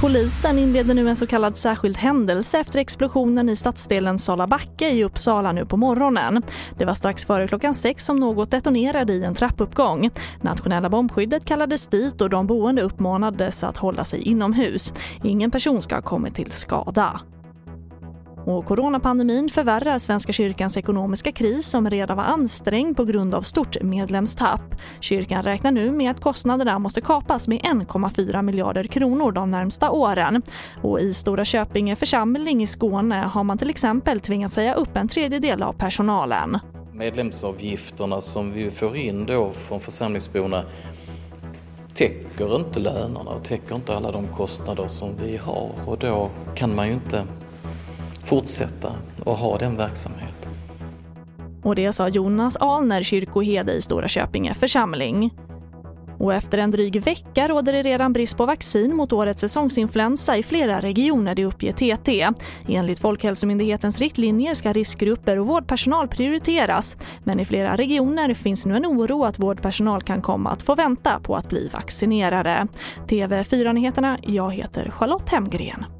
Polisen inleder nu en så kallad särskild händelse efter explosionen i stadsdelen Salabacke i Uppsala nu på morgonen. Det var strax före klockan sex som något detonerade i en trappuppgång. Nationella bombskyddet kallades dit och de boende uppmanades att hålla sig inomhus. Ingen person ska ha kommit till skada. Och coronapandemin förvärrar Svenska kyrkans ekonomiska kris som redan var ansträngd på grund av stort medlemstapp. Kyrkan räknar nu med att kostnaderna måste kapas med 1,4 miljarder kronor de närmsta åren. Och i Stora Köpinge församling i Skåne har man till exempel tvingats säga upp en tredjedel av personalen. Medlemsavgifterna som vi får in då från församlingsborna täcker inte lönerna och täcker inte alla de kostnader som vi har och då kan man ju inte fortsätta och ha den verksamheten. Och det sa Jonas Alner, kyrkoherde i Stora Köpinge församling. Och efter en dryg vecka råder det redan brist på vaccin mot årets säsongsinfluensa i flera regioner, det uppger TT. Enligt Folkhälsomyndighetens riktlinjer ska riskgrupper och vårdpersonal prioriteras. Men i flera regioner finns nu en oro att vårdpersonal kan komma att få vänta på att bli vaccinerade. TV4-nyheterna, jag heter Charlotte Hemgren.